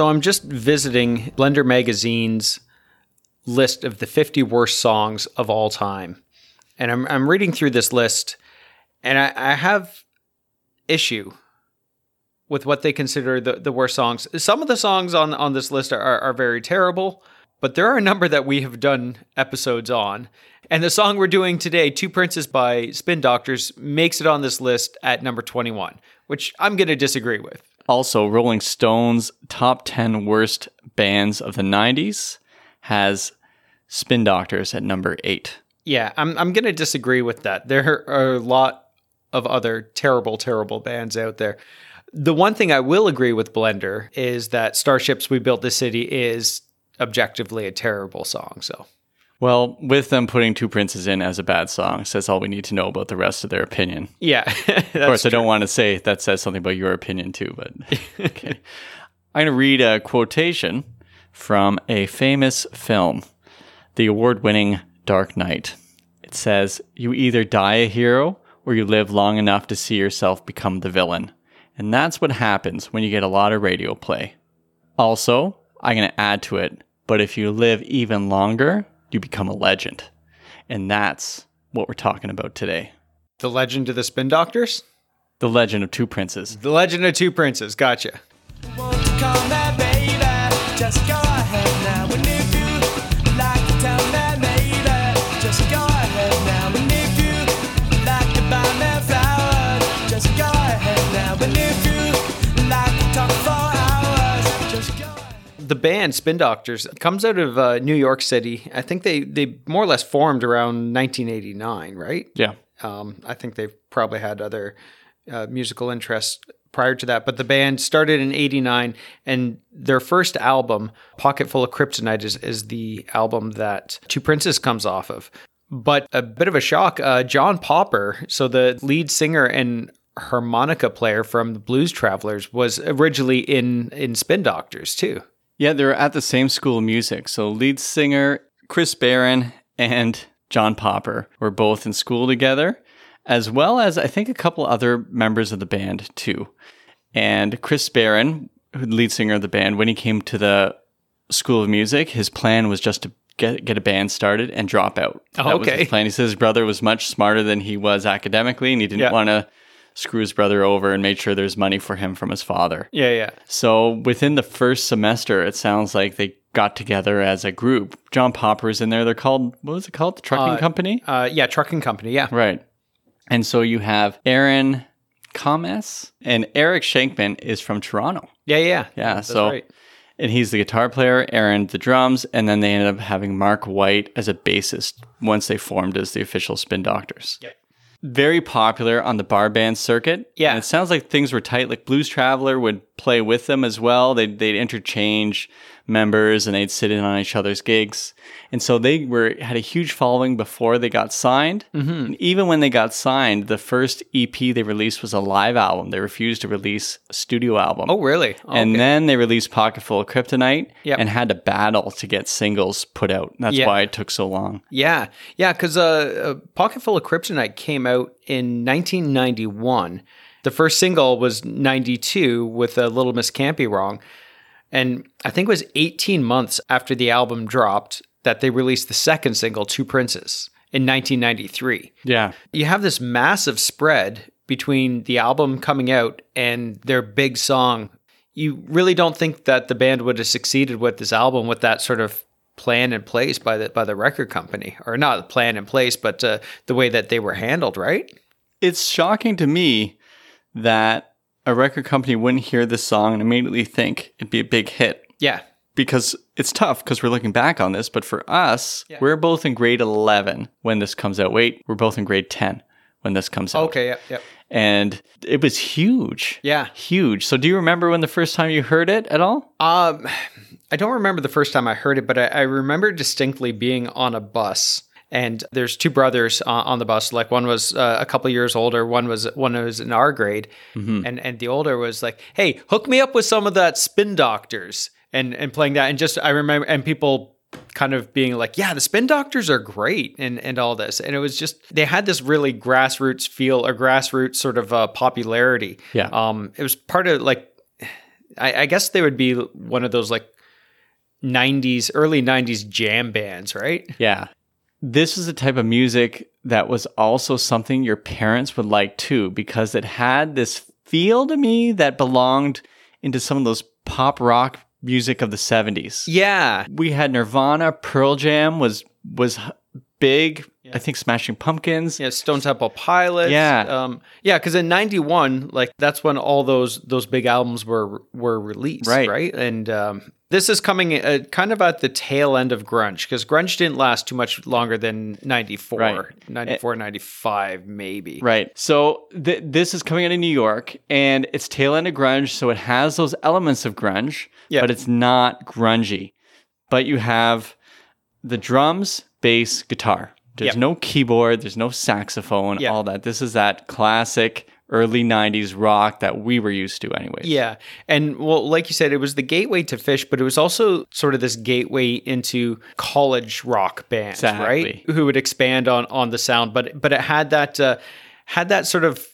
So I'm just visiting Blender Magazine's list of the 50 worst songs of all time. And I'm, I'm reading through this list, and I, I have issue with what they consider the, the worst songs. Some of the songs on, on this list are, are very terrible, but there are a number that we have done episodes on. And the song we're doing today, Two Princes by Spin Doctors, makes it on this list at number 21, which I'm going to disagree with. Also, Rolling Stone's top 10 worst bands of the 90s has Spin Doctors at number 8. Yeah, I'm, I'm going to disagree with that. There are a lot of other terrible, terrible bands out there. The one thing I will agree with Blender is that Starships We Built the City is objectively a terrible song. So, Well, with them putting Two Princes in as a bad song says all we need to know about the rest of their opinion. yeah. Of course, I don't want to say that says something about your opinion too, but okay. I'm going to read a quotation from a famous film, the award winning Dark Knight. It says, You either die a hero or you live long enough to see yourself become the villain. And that's what happens when you get a lot of radio play. Also, I'm going to add to it, but if you live even longer, you become a legend. And that's what we're talking about today. The Legend of the Spin Doctors? The Legend of Two Princes. The Legend of Two Princes. Gotcha. The band Spin Doctors comes out of uh, New York City. I think they, they more or less formed around 1989, right? Yeah. Um, I think they've probably had other uh, musical interests prior to that, but the band started in '89, and their first album, "Pocket Full of Kryptonite," is, is the album that Two Princes comes off of. But a bit of a shock, uh, John Popper, so the lead singer and harmonica player from the Blues Travelers, was originally in in Spin Doctors too. Yeah, they're at the same school of music. So lead singer Chris Barron and John Popper were both in school together, as well as I think a couple other members of the band too. And Chris Barron, who lead singer of the band, when he came to the school of music, his plan was just to get get a band started and drop out. Oh, That was okay. his plan. He said his brother was much smarter than he was academically, and he didn't Yeah. want to screw his brother over and made sure there's money for him from his father. Yeah, yeah. So within the first semester, it sounds like they got together as a group. John Popper's in there. They're called what was it called? The trucking Uh, company, Uh, yeah, trucking company. Yeah. right? And so you have Aaron Comess and Eric Schenkman is from Toronto. Yeah, yeah. Yeah, That's so right. and he's the guitar player, Aaron the drums, and then they ended up having Mark White as a bassist once they formed as the official Spin Doctors. Yeah. Very popular on the bar band circuit. Yeah. And it sounds like things were tight. Like Blues Traveler would play with them as well. They'd, they'd interchange members and they'd sit in on each other's gigs. And so they were had a huge following before they got signed. Mm-hmm. Even when they got signed, the first EP they released was a live album. They refused to release a studio album. Oh, really? Oh, And okay. then they released Pocketful of Kryptonite Yep. and had to battle to get singles put out. That's Yeah. why it took so long. Yeah, yeah, because uh, uh, Pocket Full of Kryptonite came out in 1991. The first single was 92 with a Little Miss Can't Be Wrong. And I think it was 18 months after the album dropped that they released the second single, Two Princes, in 1993. Yeah. You have this massive spread between the album coming out and their big song. You really don't think that the band would have succeeded with this album with that sort of plan in place by the by the record company, or not plan in place, but uh, the way that they were handled, right? It's shocking to me that a record company wouldn't hear this song and immediately think it'd be a big hit. Yeah, Because it's tough because we're looking back on this, but for us, Yeah. we're both in grade 11 when this comes out. Wait, we're both in grade 10 when this comes out. okay, yeah, yeah, And it was huge. yeah. Huge. So do you remember when the first time you heard it at all? Um, I don't remember the first time I heard it, but I, I remember distinctly being on a bus. And there's two brothers uh, on the bus. Like one was uh, a couple years older, one was one was in our grade, and and the older was like, "Hey, hook me up with some of that Spin Doctors," and and playing that. And just I remember, and people kind of being like, "Yeah, the Spin Doctors are great," and and all this. And it was just they had this really grassroots feel or grassroots sort of uh, popularity. Yeah. Um, it was part of like I, I guess they would be one of those like 90s, early 90s jam bands, right? Yeah. This is a type of music that was also something your parents would like too, because it had this feel to me that belonged into some of those pop rock music of the 70s. Yeah. We had Nirvana, Pearl Jam was was big. I think Smashing Pumpkins. Yeah, Stone Temple Pilots. Yeah. um, yeah, because in '91, like that's when all those those big albums were were released, Right. Right, and um, this is coming uh, kind of at the tail end of grunge because grunge didn't last too much longer than '94, Right. 94, 95, maybe. Right. So th- this is coming out of New York and it's tail end of grunge. So it has those elements of grunge, Yeah. but it's not grungy. But you have the drums, bass, guitar. There's Yeah. no keyboard, there's no saxophone, Yeah. all that. This is that classic early 90s rock that we were used to, anyways. Yeah. And well, like you said, it was the gateway to Phish, but it was also sort of this gateway into college rock bands, Exactly. right? Who would expand on on the sound, but but it had that uh, had that sort of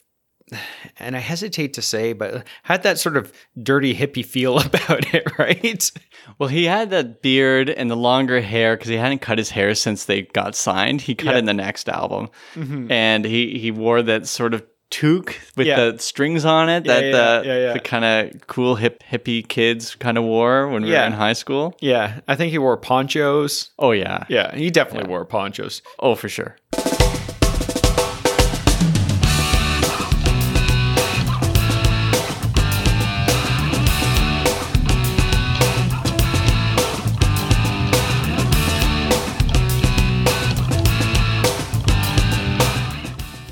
and I hesitate to say, but had that sort of dirty hippie feel about it, right? Well, he had that beard and the longer hair because he hadn't cut his hair since they got signed. He cut Yeah. Mm-hmm. in the next album, and he he wore that sort of toque with Yeah. the strings on it that yeah, the yeah, yeah. the kind of cool hip hippie kids kind of wore when we were in high school. Yeah, I think he wore ponchos. Oh yeah, Yeah, he definitely wore ponchos. oh for sure.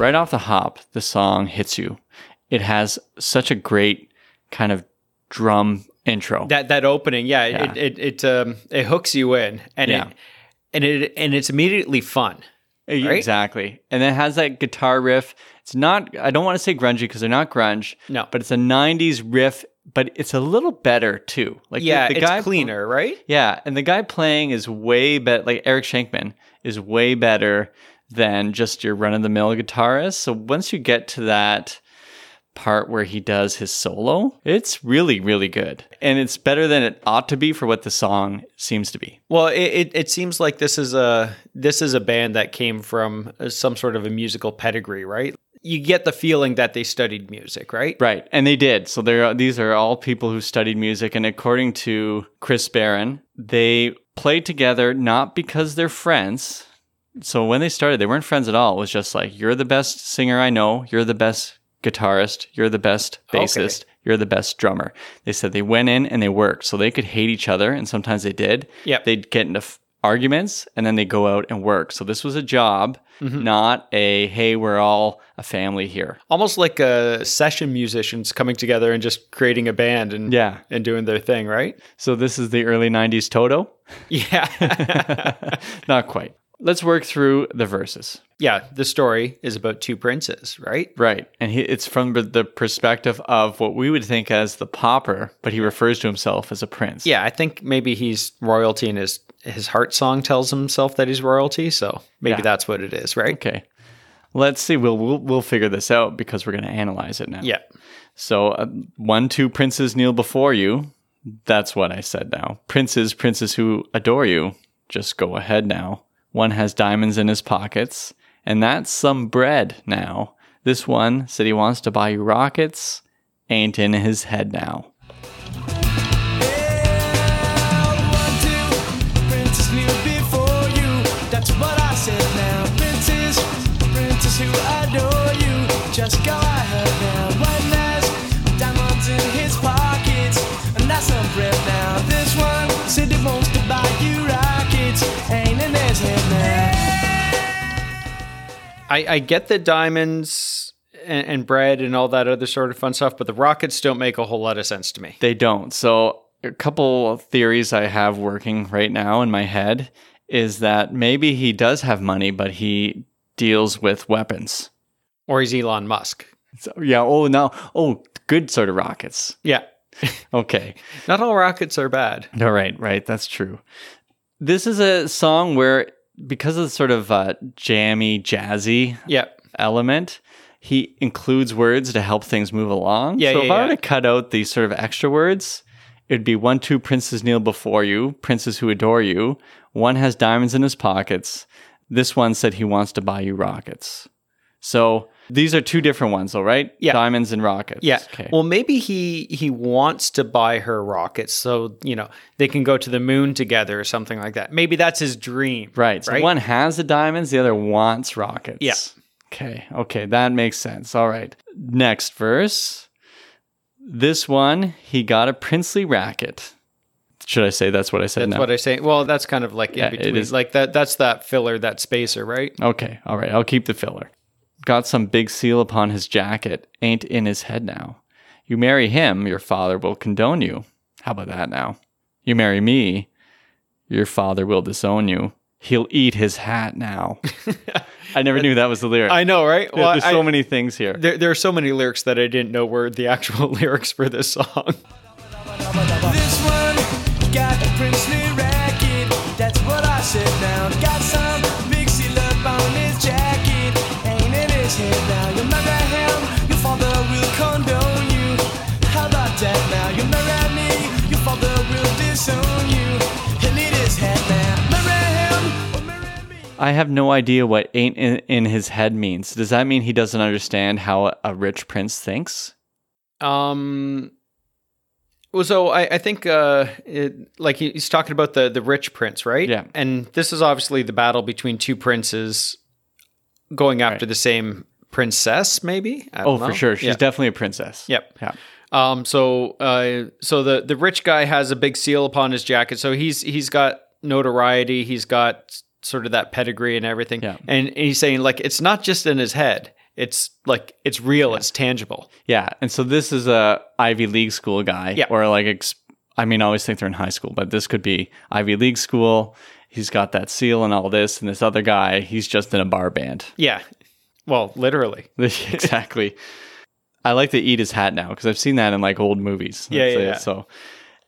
Right off the hop, the song hits you. It has such a great kind of drum intro. That that opening, yeah, Yeah. it it it um it hooks you in, and Yeah. it and it and it's immediately fun. Right? Exactly. And it has that guitar riff. It's not, I don't want to say grungy because they're not grunge. No. But it's a 90s riff, but it's a little better too. Like Yeah, the, it's guy cleaner, right? Yeah. And the guy playing is way better. Like Eric Schenkman is way better than just your run of the mill guitarist. So once you get to that part where he does his solo, it's really, really good. And it's better than it ought to be for what the song seems to be. Well, it, it, it seems like this is a this is a band that came from uh, some sort of a musical pedigree, right? You get the feeling that they studied music, right? Right, and they did. So they're these are all people who studied music, and according to Chris Barron, they played together not because they're friends. So when they started, they weren't friends at all. It was just like you're the best singer I know, you're the best guitarist, you're the best Okay. bassist, you're the best drummer. They said they went in and they worked, so they could hate each other, and sometimes they did. Yep. They'd get into f- arguments, and then they go out and work. So this was a job, mm-hmm. not a hey, we're all a family here. Almost like a session musicians coming together and just creating a band and Yeah. and doing their thing, right? So this is the early 90s Toto? Yeah. Not quite. Let's work through the verses. yeah, the story is about two princes, right? Right. And he, it's from the- perspective of what we would think as the pauper, but he refers to himself as a prince. Yeah, I think maybe he's royalty and his his heart song tells himself that he's royalty, so maybe Yeah. that's what it is, right? Okay. Let's see. We'll, we'll, we'll figure this out because we're going to analyze it now. Yeah. So, uh, one, two princes kneel before you. That's what I said now. Princes, princes who adore you. Just go ahead now. One has diamonds in his pockets, and that's some bread now. This one said he wants to buy you rockets, ain't in his head now. That's what I said now. Princes, princes who adore you. Just go I, I get the diamonds and, and bread and all that other sort of fun stuff, but the rockets don't make a whole lot of sense to me. They don't. So, a couple of theories I have working right now in my head is that maybe he does have money, but he deals with weapons. Or he's Elon Musk. So, yeah. Oh, now, oh, good sort of rockets. Yeah. Okay. Not all rockets are bad. No, right, Right. That's true. This is a song where, because of the sort of uh, jammy, jazzy Yeah. element, he includes words to help things move along. Yeah, so yeah, if I were yeah. to cut out these sort of extra words, it'd be one, two princes kneel before you, princes who adore you. One has diamonds in his pockets. This one said he wants to buy you rockets. So these are two different ones, though, right? Yeah. Diamonds and rockets. Yeah. Okay. Well, maybe he he wants to buy her rockets so you know they can go to the moon together or something like that. Maybe that's his dream. Right. So Right? one has the diamonds, the other wants rockets. Yeah. Okay. Okay. That makes sense. All right. Next verse. This one, he got a princely racket. Should I say that's what I said That's now? what I say. Well, that's kind of like in Yeah, it between. is. Like that. That's that filler, that spacer, right? okay. All right. I'll keep the filler. Got some big seal upon his jacket. Ain't in his head now. You marry him, your father will condone you. How about that now? You marry me, your father will disown you. He'll eat his hat now. I never knew that was the lyric. I know, right? There- There's so I- many things here. There, there are so many lyrics that I didn't know were the actual lyrics for this song. This one got a princely racket. That's what I said now. Got some I have no idea what ain't in, in his head means. Does that mean he doesn't understand how a rich prince thinks? Um. Well, so I, I think, uh, it, like he's talking about the the rich prince, right? Yeah. And this is obviously the battle between two princes going after Right. the same princess, maybe. I Oh, don't for know. sure. She's Yeah. definitely a princess. Yep. Yeah. Um. So, uh, so the the rich guy has a big seal upon his jacket, so he's he's got notoriety. He's got sort of that pedigree and everything. Yeah. And he's saying like it's not just in his head. It's like it's real. It's tangible. Yeah. And so this is a Ivy League school guy. Yeah. Or like, ex- I mean, I always think they're in high school, but this could be Ivy League school. He's got that seal and all this. And this other guy, he's just in a bar band. Yeah. Well, literally. exactly. I like to eat his hat now because I've seen that in like old movies. Yeah, yeah, yeah. So,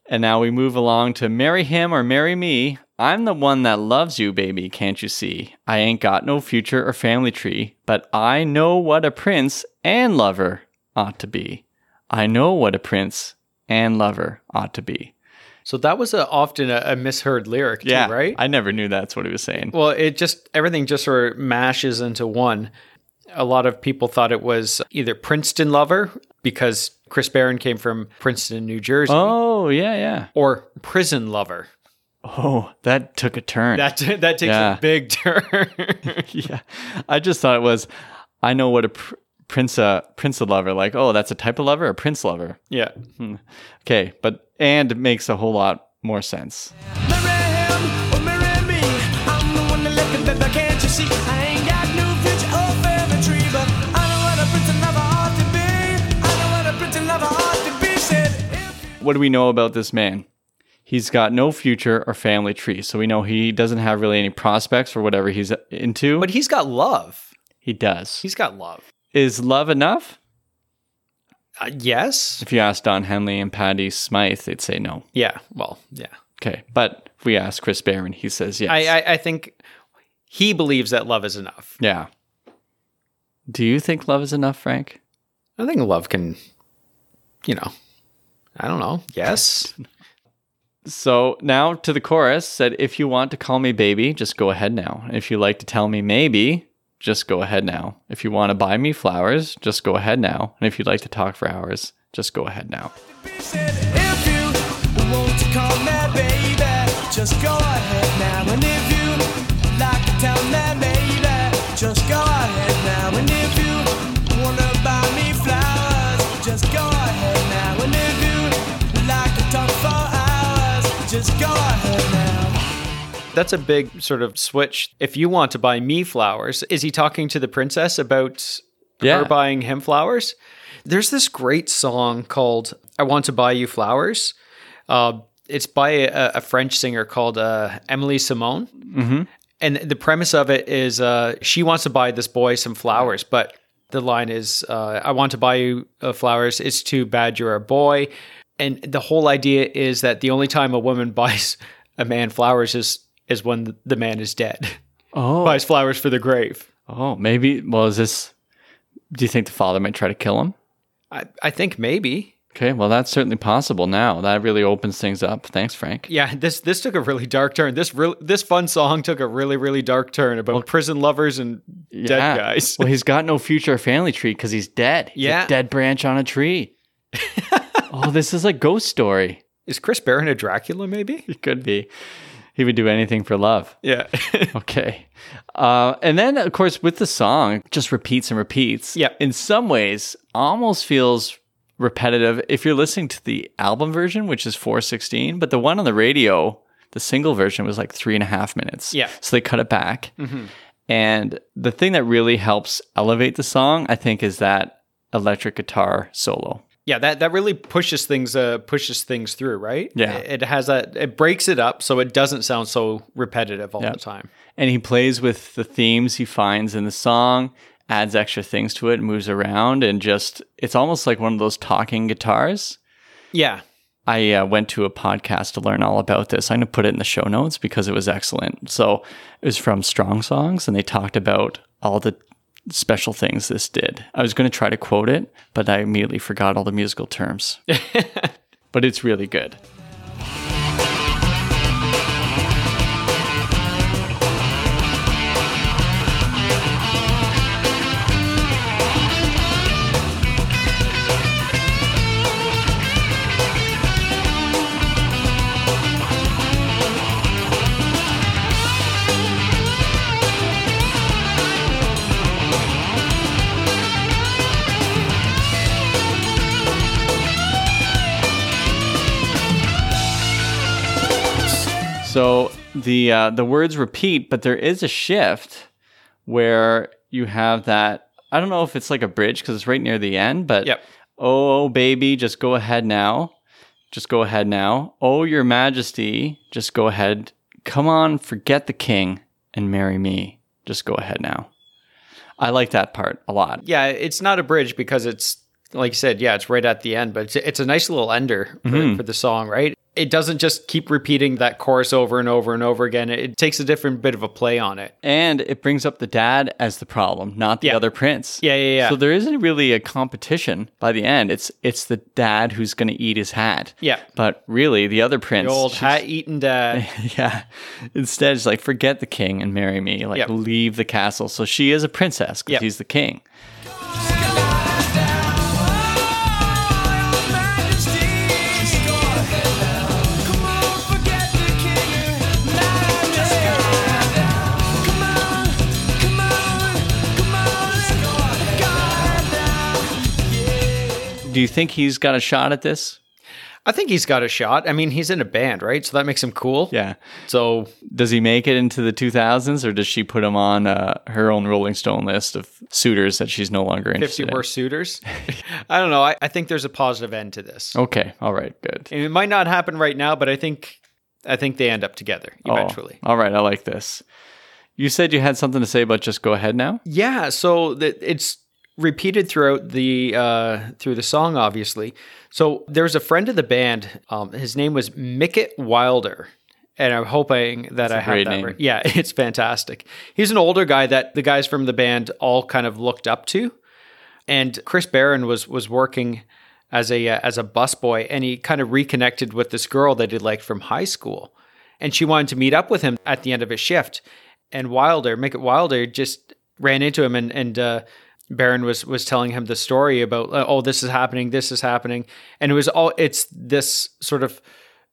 and now we move along to marry him or marry me. I'm the one that loves you, baby. Can't you see? I ain't got no future or family tree, but I know what a prince and lover ought to be. I know what a prince and lover ought to be. So that was a, often a, a misheard lyric, too, Yeah, right? I never knew that's what he was saying. well, it just everything just sort of mashes into one. A lot of people thought it was either Princeton lover because Chris Barron came from Princeton, New Jersey, oh yeah, yeah. or prison lover. Oh, that took a turn. That that takes Yeah. a big turn. yeah, I just thought it was. I know what a pr- prince a prince lover like. Oh, that's a type of lover, a prince lover. yeah. Hmm. Okay, but and makes a whole lot more sense. Marry him or marry me. I'm the one that let the baby, can't you see? I ain't got no future or family tree, but I know what a prince and lover ought to be. I know what a prince and lover ought to be. Said if you What do we know about this man? He's got no future or family tree, so we know he doesn't have really any prospects for whatever he's into. But he's got love. he does. He's got love. Is love enough? Uh, yes. If you ask Don Henley and Patty Smyth, they'd say no. Yeah. Well, yeah. Okay, but if we ask Chris Barron, he says yes. I, I I think he believes that love is enough. yeah. Do you think love is enough, Frank? I think love can, you know, I don't know. Yes. So now to the chorus said, if you want to call me baby, just go ahead now. If you like to tell me maybe, just go ahead now. If you want to buy me flowers, just go ahead now. And if you'd like to talk for hours, just go ahead now. just go ahead now. And if you like to tell That's a big sort of switch. If you want to buy me flowers, is he talking to the princess about Yeah. her buying him flowers? There's this great song called I Want to Buy You Flowers. Uh, it's by a, a French singer called uh, Emily Simone. Mm-hmm. And the premise of it is uh, she wants to buy this boy some flowers, but the line is, uh, I want to buy you uh, flowers. It's too bad you're a boy. And the whole idea is that the only time a woman buys a man flowers is is when the man is dead. Oh, buys flowers for the grave. oh, maybe. Well, is this Do you think the father might try to kill him? I, I think maybe. Okay, well, that's certainly possible now. That really opens things up. Thanks, Frank. Yeah, this this took a really dark turn. This real this fun song took a really really dark turn about prison lovers and dead guys. well, he's got no future family tree because he's dead. He's a Yeah. dead branch on a tree. oh, this is a ghost story. Is Chris Barron a Dracula? Maybe. It could be. He would do anything for love. Yeah. Okay. Uh, and then, of course, with the song, just repeats and repeats. Yeah. In some ways, almost feels repetitive if you're listening to the album version, which is 416, but the one on the radio, the single version, was like three and a half minutes. Yeah. So they cut it back. And the thing that really helps elevate the song, I think, is that electric guitar solo. Yeah, that that really pushes things uh pushes things through, right? Yeah. It, it has that it breaks it up so it doesn't sound so repetitive all Yeah. the time. and he plays with the themes he finds in the song adds extra things to it moves around and just it's almost like one of those talking guitars Yeah. i uh, went to a podcast to learn all about this i'm going to put it in the show notes because it was excellent so it was from strong songs and they talked about all the special things this did. I was going to try to quote it but i immediately forgot all the musical terms. But it's really good So the uh, the words repeat, but there is a shift where you have that. I don't know if it's like a bridge because it's right near the end, but Yep. oh baby, just go ahead now, just go ahead now. Oh your Majesty, just go ahead. Come on, forget the king and marry me. Just go ahead now. I like that part a lot. Yeah, it's not a bridge because it's like you said, yeah, it's right at the end, but it's, it's a nice little ender for, for the song, right? It doesn't just keep repeating that chorus over and over and over again. It takes a different bit of a play on it. And it brings up the dad as the problem, not the Yeah. other prince. Yeah, yeah, yeah. So there isn't really a competition by the end. It's it's the dad who's going to eat his hat. Yeah. But really, the other prince, The old hat eating dad. yeah. Instead, it's like forget the king and marry me. Like Yep. leave the castle. So she is a princess because Yep. he's the king. Do you think he's got a shot at this? I think he's got a shot. I mean, he's in a band, right? So that makes him cool. Yeah. So Does he make it into the 2000s, or does she put him on uh, her own Rolling Stone list of suitors that she's no longer interested 50 interested worst suitors. I don't know. I, I think there's a positive end to this. Okay, all right, good. And it might not happen right now, but I think I think they end up together Oh, eventually. all right, I like this. You said you had something to say about just go ahead now. Yeah, so that it's repeated throughout the uh, through the song, obviously. So there's a friend of the band. Um, his name was Mickett Wilder, and I'm hoping that I have that name. right. Yeah, it's fantastic. He's an older guy that the guys from the band all kind of looked up to, and Chris Barron was was working as a uh, as a busboy, and he kind of reconnected with this girl that he liked from high school, and she wanted to meet up with him at the end of his shift, and Wilder, Mickett Wilder, just ran into him, and and uh, Barron was was telling him the story about uh, oh this is happening, this is happening, and it was all it's this sort of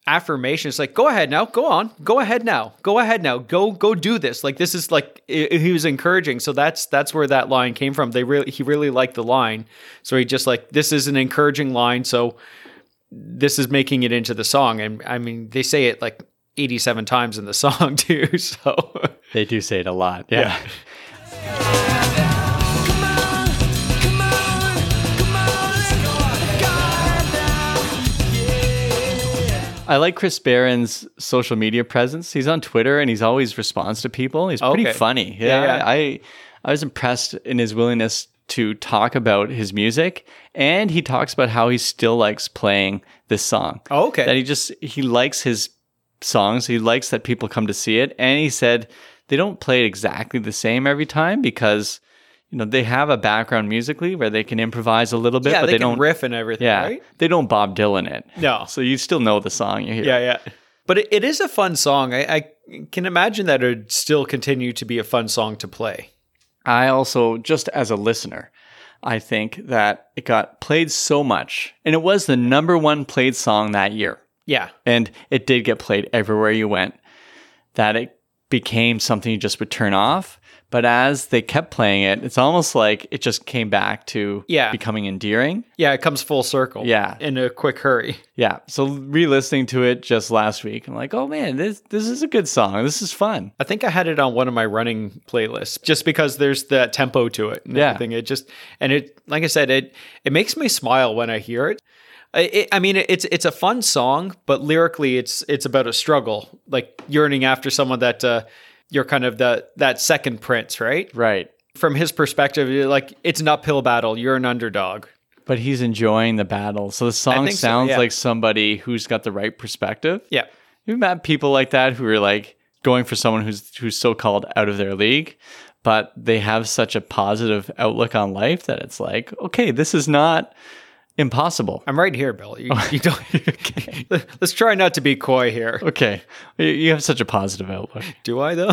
affirmation. It's like go ahead now, go on, go ahead now, go ahead now, go go do this. Like this is like i he was encouraging. So that's that's where that line came from. They really he really liked the line, so he just like this is an encouraging line. So this is making it into the song, and I mean they say it like. 87 times in the song too so They do say it a lot. Yeah. I like Chris Barron's social media presence. He's on Twitter and he's always responds to people. He's pretty Okay. funny. Yeah, Yeah, yeah. I I was impressed in his willingness to talk about his music and he talks about how he still likes playing this song. Oh, okay. That he just he likes his songs. He likes that people come to see it and he said they don't play it exactly the same every time because you know, they have a background musically where they can improvise a little bit, yeah, but they, they, don't riff and everything, Yeah, right? they don't Bob Dylan it. No. So you still know the song you hear. Yeah, yeah. But it, it is a fun song. I, I can imagine that it would still continue to be a fun song to play. I also, just as a listener, I think that it got played so much, and it was the number one played song that year. Yeah. and it did get played everywhere you went that it became something you just would turn off but as they kept playing it it's almost like it just came back to Yeah. becoming endearing Yeah, it comes full circle. Yeah. In a quick hurry. yeah so re-listening to it just last week i'm like oh man this this is a good song this is fun I think I had it on one of my running playlists just because there's that tempo to it and Yeah. everything. It just and it like I said, it it makes me smile when I hear it. I, it, I mean, it's it's a fun song, but lyrically, it's it's about a struggle, like yearning after someone that uh, you're kind of the that second prince, right? right From his perspective, like it's an uphill battle. You're an underdog. but he's enjoying the battle so the song think so, sounds yeah. like somebody who's got the right perspective Yeah, You've met people like that who are like going for someone who's who's so called out of their league, but they have such a positive outlook on life that it's like, okay, this is not impossible. I'm right here, Bill. You, you don't. Let's try not to be coy here. Okay, You- have such a positive outlook. Do I though?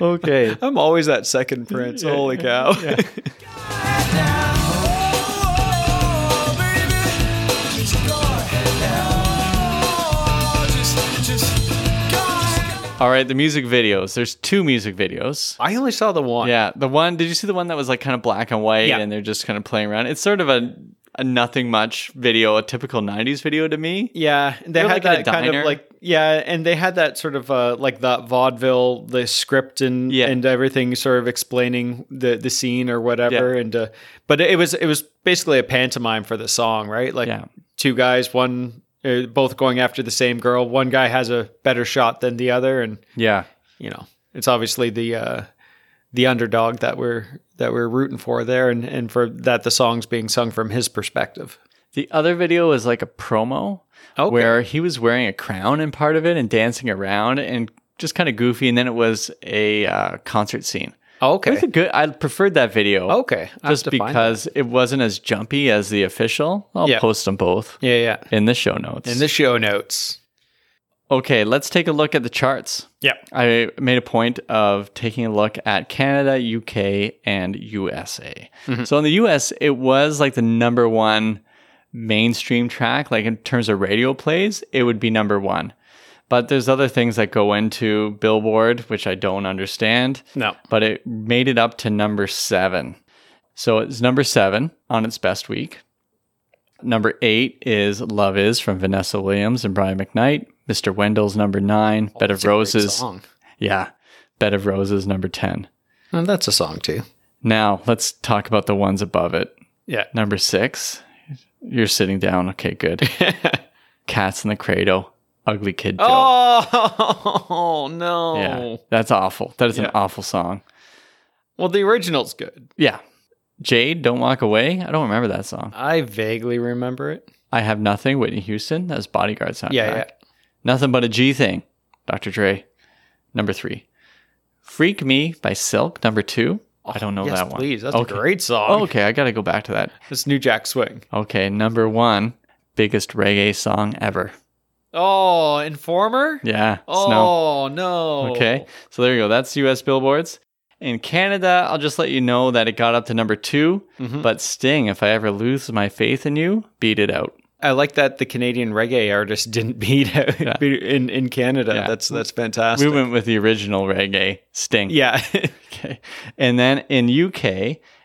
Okay, I'm always that second prince. Holy cow. Baby, just go ahead now. Just, just go ahead. all right. The music videos. There's two music videos. I only saw the one. Yeah, the one. Did you see the one that was like kind of black and white, Yeah. and they're just kind of playing around? It's sort of a, a nothing much video, a typical '90s video to me. Yeah, they They're had like that kind of like yeah, and they had that sort of uh like that vaudeville, the script and Yeah. and everything, sort of explaining the the scene or whatever. And uh, but it was it was basically a pantomime for the song, right? Like Yeah. two guys, one uh, both going after the same girl. One guy has a better shot than the other, and Yeah, you know it's obviously the uh, the underdog that we're that we're rooting for there, and and for that the song's being sung from his perspective. The other video is like a promo Okay. where he was wearing a crown in part of it and dancing around and just kind of goofy. And then it was a uh, concert scene. It okay, was a good. I preferred that video. okay, I just to find that. because it wasn't as jumpy as the official. I'll Yeah. post them both yeah, yeah. in the show notes. In the show notes. Okay, let's take a look at the charts. Yeah. I made a point of taking a look at Canada, UK, and USA. Mm-hmm. So in the US, it was like the number one mainstream track. Like in terms of radio plays, it would be number one. But there's other things that go into Billboard, which I don't understand. No. But it made it up to number seven. So it's number seven on its best week. Number eight is Love Is from Vanessa Williams and Brian McKnight. Mr. Wendal's number nine. Oh, Bed of That's a great Roses. song. Yeah. Bed of Roses, number 10. And that's a song too. Now, let's talk about the ones above it. Yeah. Number six, you're sitting down. Okay, good. Cats in the Cradle, Ugly Kid Joe. Oh no. yeah, that's awful. That is an awful song. Well, the original's good. Yeah. Jade, Don't Walk Away. I don't remember that song. I vaguely remember it. I Have Nothing, Whitney Houston. That's Bodyguard soundtrack. Yeah, yeah. Nothing But a G Thing, Dr. Dre. Number three. Freak Me by Silk, number two. I don't know yes, that one. please. That's Okay. a great song. Oh, okay, I got to go back to that. It's New Jack Swing. Okay, number one, biggest reggae song ever. Oh, Informer? Yeah, Snow. Oh, no. Okay, so there you go. That's US billboards. In Canada, I'll just let you know that it got up to number 2 Mm-hmm. but Sting, If I Ever Lose My Faith in You, beat it out. I like that the Canadian reggae artist didn't beat out beat in in Canada. Yeah. That's that's fantastic. We went with the original reggae, Sting. yeah. Okay. And then in UK,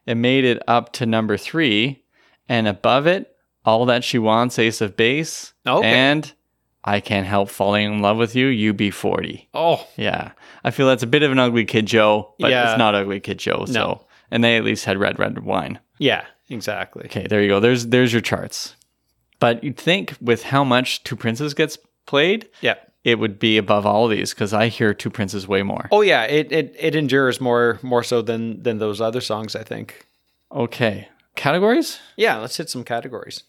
it made it up to number three. And above it, All That She Wants, Ace of Base. Okay. And I Can't Help Falling in Love with You, UB40. oh, Yeah. I feel that's a bit of an ugly kid Joe, but Yeah. it's not ugly kid Joe. So No. and they at least had red red wine. yeah, exactly. Okay, there you go. There's there's your charts. But you'd think with how much Two Princes gets played, Yeah. it would be above all these because I hear Two Princes way more. Oh yeah, it, it it endures more more so than than those other songs, I think. Okay. Categories? Yeah, let's hit some categories.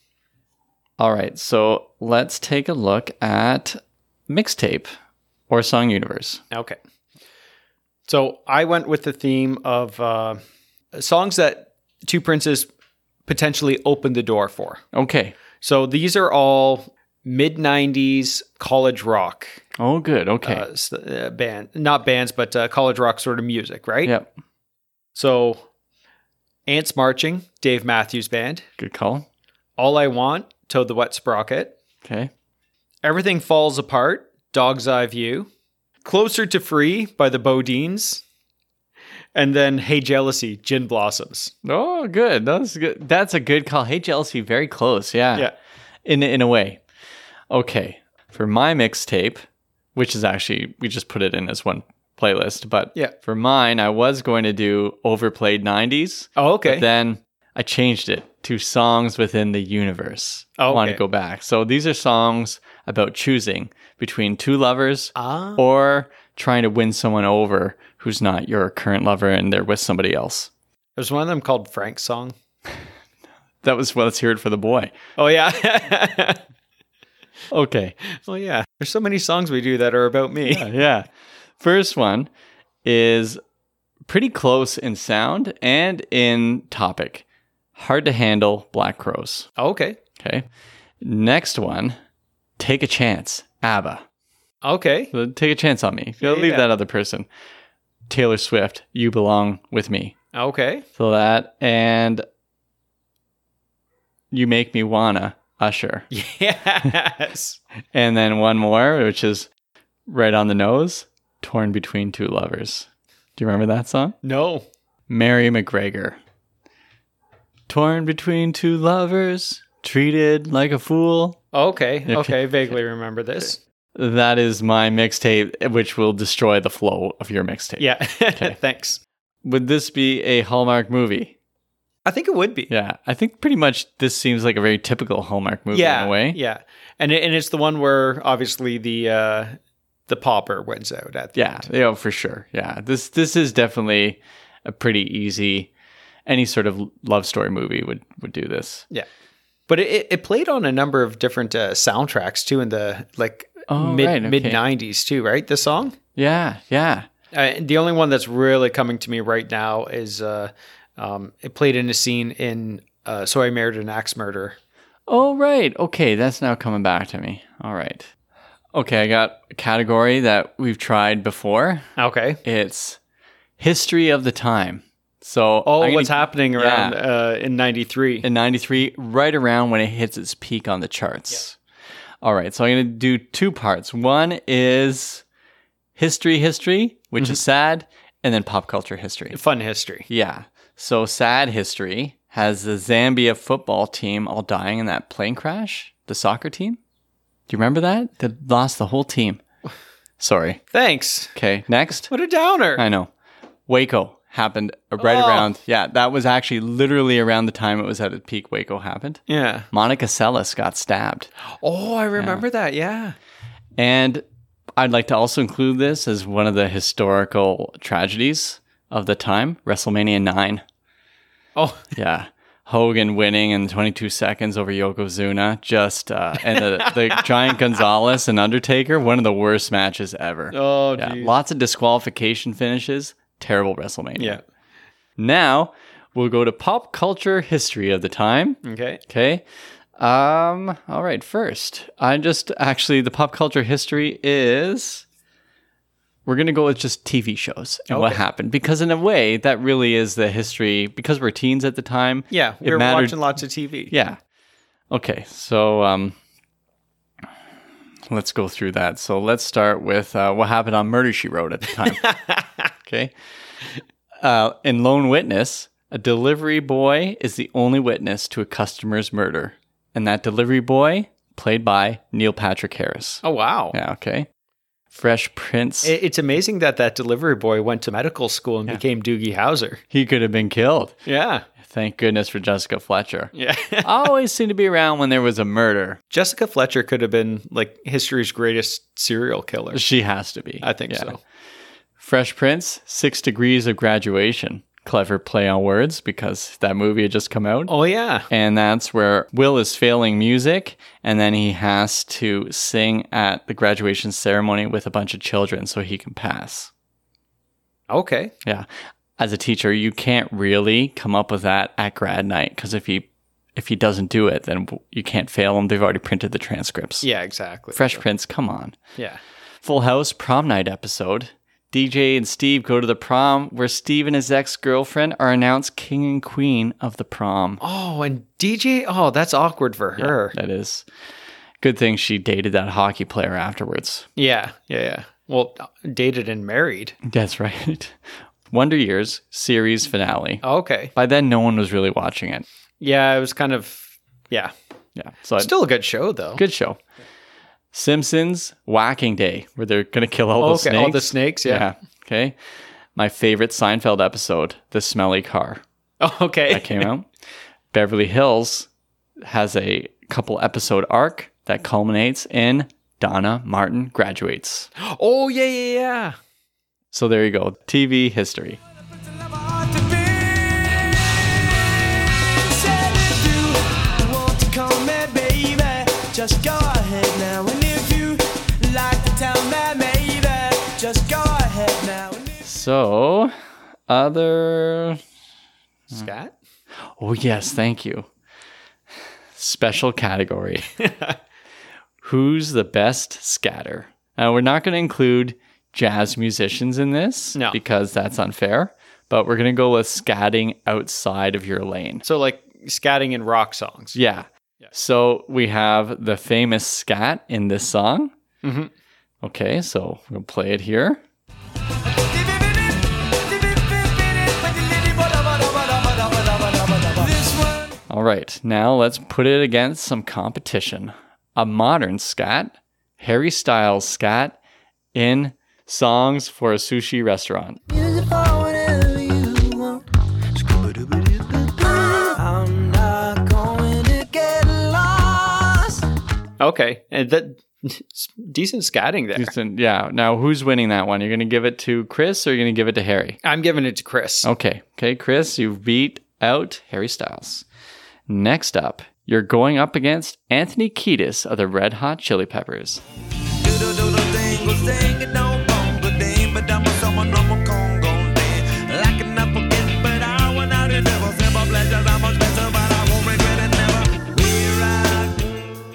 All right, so let's take a look at mixtape or song universe. Okay. So I went with the theme of uh, songs that Two Princes potentially opened the door for. Okay. So these are all mid 90s college rock Oh, good. Okay. uh, uh, band, not bands, but uh, college rock sort of music, right? yep. So Ants Marching, Dave Matthews Band. Good call. All I Want, Toad the Wet Sprocket. Okay. Everything Falls Apart, Dog's Eye View. Closer to Free by the BoDeans. And then Hey Jealousy, Gin Blossoms. Oh, good. That's good. That's a good call. Hey, jealousy, very close. Yeah. Yeah. In in a way. Okay. For my mixtape, which is actually we just put it in as one playlist, but Yeah. for mine, I was going to do overplayed '90s. Oh, okay. But then I changed it to songs within the universe. Oh, I want to go back. So these are songs about choosing between two lovers ah. or trying to win someone over who's not your current lover and they're with somebody else. There's one of them called Frank's Song. That was well, let's hear it for the boy. Oh, yeah. Okay. well, yeah. There's so many songs we do that are about me. yeah. First one is pretty close in sound and in topic. Hard to handle Black Crowes. Oh, okay. Okay. Next one, Take a Chance, ABBA. Okay. So take a chance on me. You'll leave Yeah. that other person. Taylor Swift, You Belong with Me. Okay. So that and You Make Me Wanna, Usher. Yes. And then one more, which is right on the nose, Torn Between Two Lovers. Do you remember that song? No. Mary McGregor. Torn between two lovers, treated like a fool. Okay. Okay. Vaguely remember this. That is my mixtape, which will destroy the flow of your mixtape. Yeah. Thanks. Would this be a Hallmark movie? I think it would be. Yeah, I think pretty much this seems like a very typical Hallmark movie yeah, in a way. Yeah, and it, and it's the one where obviously the uh, the pauper wins out at the Yeah, end. yeah, for sure. Yeah, this this is definitely a pretty easy. Any sort of love story movie would would do this. Yeah, but it, it played on a number of different uh, soundtracks too in the like Oh, mid right, okay. mid nineties too. Right, the song. Yeah, yeah. Uh, the only one that's really coming to me right now is uh, um, it played in a scene in uh, "So I Married an Axe Murder." Oh, right. Okay, that's now coming back to me. All right. Okay, I got a category that we've tried before. Okay. It's history of the time. So, Oh, gonna- what's happening around Yeah. uh, in '93? in 93 right around when it hits its peak on the charts. All right, so I'm going to do two parts. One is history history, which mm-hmm. is sad, and then pop culture history. Fun history. Yeah. So sad history has the Zambia football team all dying in that plane crash, the soccer team. Do you remember that? They lost the whole team. Sorry. Thanks. Okay, next. What a downer. I know. Waco happened right Oh. around. Yeah, that was actually literally around the time it was at its peak. Waco happened. yeah. Monica Seles got stabbed. Oh, I remember that. Yeah. And I'd like to also include this as one of the historical tragedies of the time WrestleMania 9. Oh, Yeah. Hogan winning in 22 seconds over Yokozuna. Just, uh, and the, the Giant Gonzalez and Undertaker, one of the worst matches ever. oh, yeah. geez. Lots of disqualification finishes. Terrible WrestleMania. Yeah. Now we'll go to pop culture history of the time. Okay. Okay. Um, all right, first, I just actually the pop culture history is we're gonna go with just TV shows and what happened. Because in a way, that really is the history because we're teens at the time. Yeah, we were mattered- watching lots of TV. Yeah. Okay, so um let's go through that. So let's start with uh, what happened on Murder She Wrote at the time. okay. Uh, in Lone Witness, a delivery boy is the only witness to a customer's murder. And that delivery boy, played by Neil Patrick Harris. Oh wow. Yeah, okay. Fresh Prince. It's amazing that that delivery boy went to medical school and became Doogie Howser. he could have been killed. Yeah. Thank goodness for Jessica Fletcher. Yeah. Always seemed to be around when there was a murder. Jessica Fletcher could have been like history's greatest serial killer. She has to be. I think Yeah. so. Fresh Prince, Six Degrees of Graduation. Clever play on words because that movie had just come out. Oh yeah. And that's where Will is failing music, and then he has to sing at the graduation ceremony with a bunch of children so he can pass. Okay. Yeah. as a teacher, you can't really come up with that at grad night because if he if he doesn't do it, then you can't fail him. They've already printed the transcripts. Yeah, exactly. Fresh Prince, come on. Yeah. Full House prom night episode. DJ and Steve go to the prom where Steve and his ex girlfriend are announced king and queen of the prom. Oh, and DJ. Oh, that's awkward for her. That is good thing she dated that hockey player afterwards. Yeah, yeah, yeah. Well, dated and married. That's right. Wonder Years series finale. Oh, okay. By then, no one was really watching it. Yeah, it was kind of. Yeah. Yeah. So Still a good show, though. good show. Simpsons Whacking Day, where they're going to kill all Oh, the okay. snakes. All the snakes. Yeah. Okay. My favorite Seinfeld episode, The Smelly Car. Oh, okay. that came out. Beverly Hills has a couple episode arc that culminates in Donna Martin graduates. Oh, yeah, yeah, yeah. So there you go. TV history. Just go So, other. Scat? Oh, yes, thank you. Special category. Who's the best scatter? Now, we're not going to include jazz musicians in this No. because that's unfair, but we're going to go with scatting outside of your lane. So, like scatting in rock songs. Yeah. So we have the famous scat in this song. Mhm. Okay, so we'll play it here. All right, now let's put it against some competition. A modern scat, Harry Styles scat in songs for a sushi restaurant. I'm not going to get lost. Okay. And that decent scatting there. Decent- Yeah, now who's winning that one? You're going to give it to Chris or you're going to give it to Harry? I'm giving it to Chris. Okay, okay, Chris, you've beat out Harry Styles. Next up, you're going up against Anthony Kiedis of the Red Hot Chili Peppers.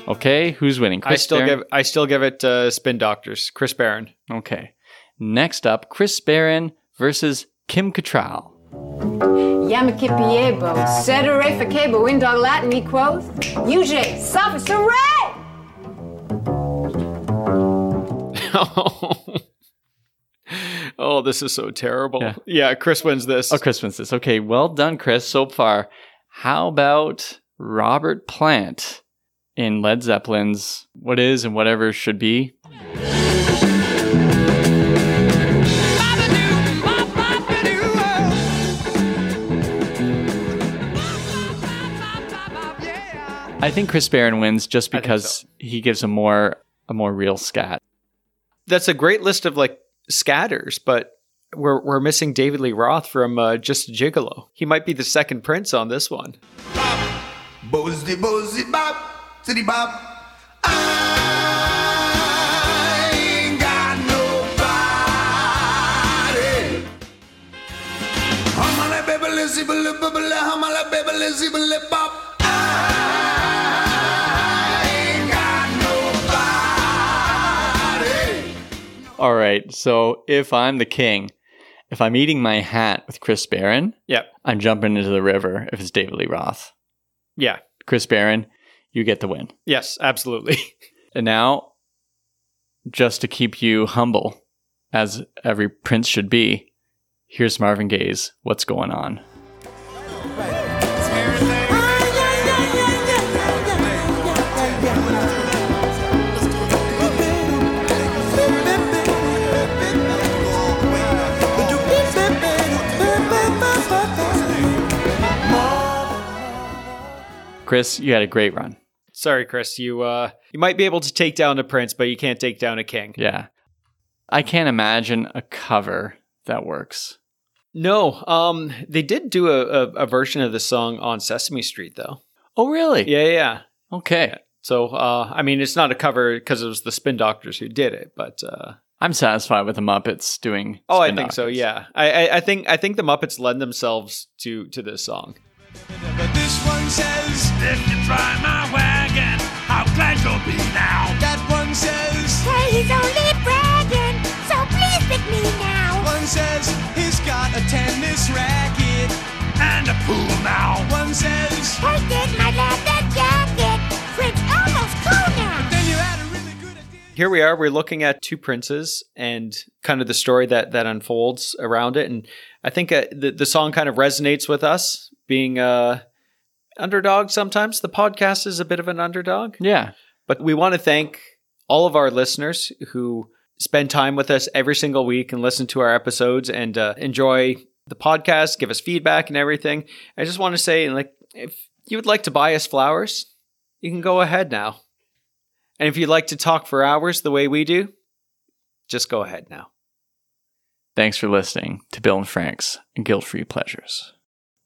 Okay, who's winning? I still Barron? give I still give it uh, Spin Doctors. Chris Barron. Okay. Next up, Chris Barron versus Kim Cattrall. Yamakipiebo, Sedere Fakebo, Windog Latin equals UJ, Sophis Hooray! oh, this is so terrible. Yeah. Yeah, Chris wins this. Oh, Chris wins this. Okay, well done, Chris, so far. How about Robert Plant in Led Zeppelin's What Is and Whatever Should Be? I think Chris Barron wins just because so. he gives a more a more real scat. That's a great list of like scatters, but we're we're missing David Lee Roth from uh, Just a Gigolo. He might be the second Prince on this one. Bozy, bozy, bop, city bop. I ain't All right, so if I'm the king, if I'm eating my hat with Chris Barron, Yep. I'm jumping into the river if it's David Lee Roth. Yeah. Chris Barron, you get the win. Yes, absolutely. And now, just to keep you humble, as every prince should be, here's Marvin Gaye's What's Going On. Chris, you had a great run. Sorry, Chris. You uh you might be able to take down a prince, but you can't take down a king. Yeah. I can't imagine a cover that works. No. Um they did do a, a, a version of the song on Sesame Street though. Oh, really? Yeah, yeah, yeah. Okay. So uh I mean it's not a cover because it was the Spin Doctors who did it, but uh I'm satisfied with the Muppets doing. Oh, I think so. Yeah, I, I, I think I think the Muppets lend themselves to to this song. But this one says, If you try my wagon, how glad you'll be now. That one says, Hey, he's only bragging, so please pick me now. One says, He's got a tennis racket and a pool now. One says, Take it, my leather jacket. Fritz almost cool now. Then you had a really. Here we are. We're looking at two princes and kind of the story that that unfolds around it, and I think uh, the the song kind of resonates with us being uh underdog. Sometimes the podcast is a bit of an underdog. Yeah. But we want to thank all of our listeners who spend time with us every single week and listen to our episodes and uh, enjoy the podcast, give us feedback and everything. I just want to say, like, if you would like to buy us flowers, you can go ahead now. And if you'd like to talk for hours the way we do, just go ahead now. Thanks for listening to Bill and Frank's Guilt Free Pleasures.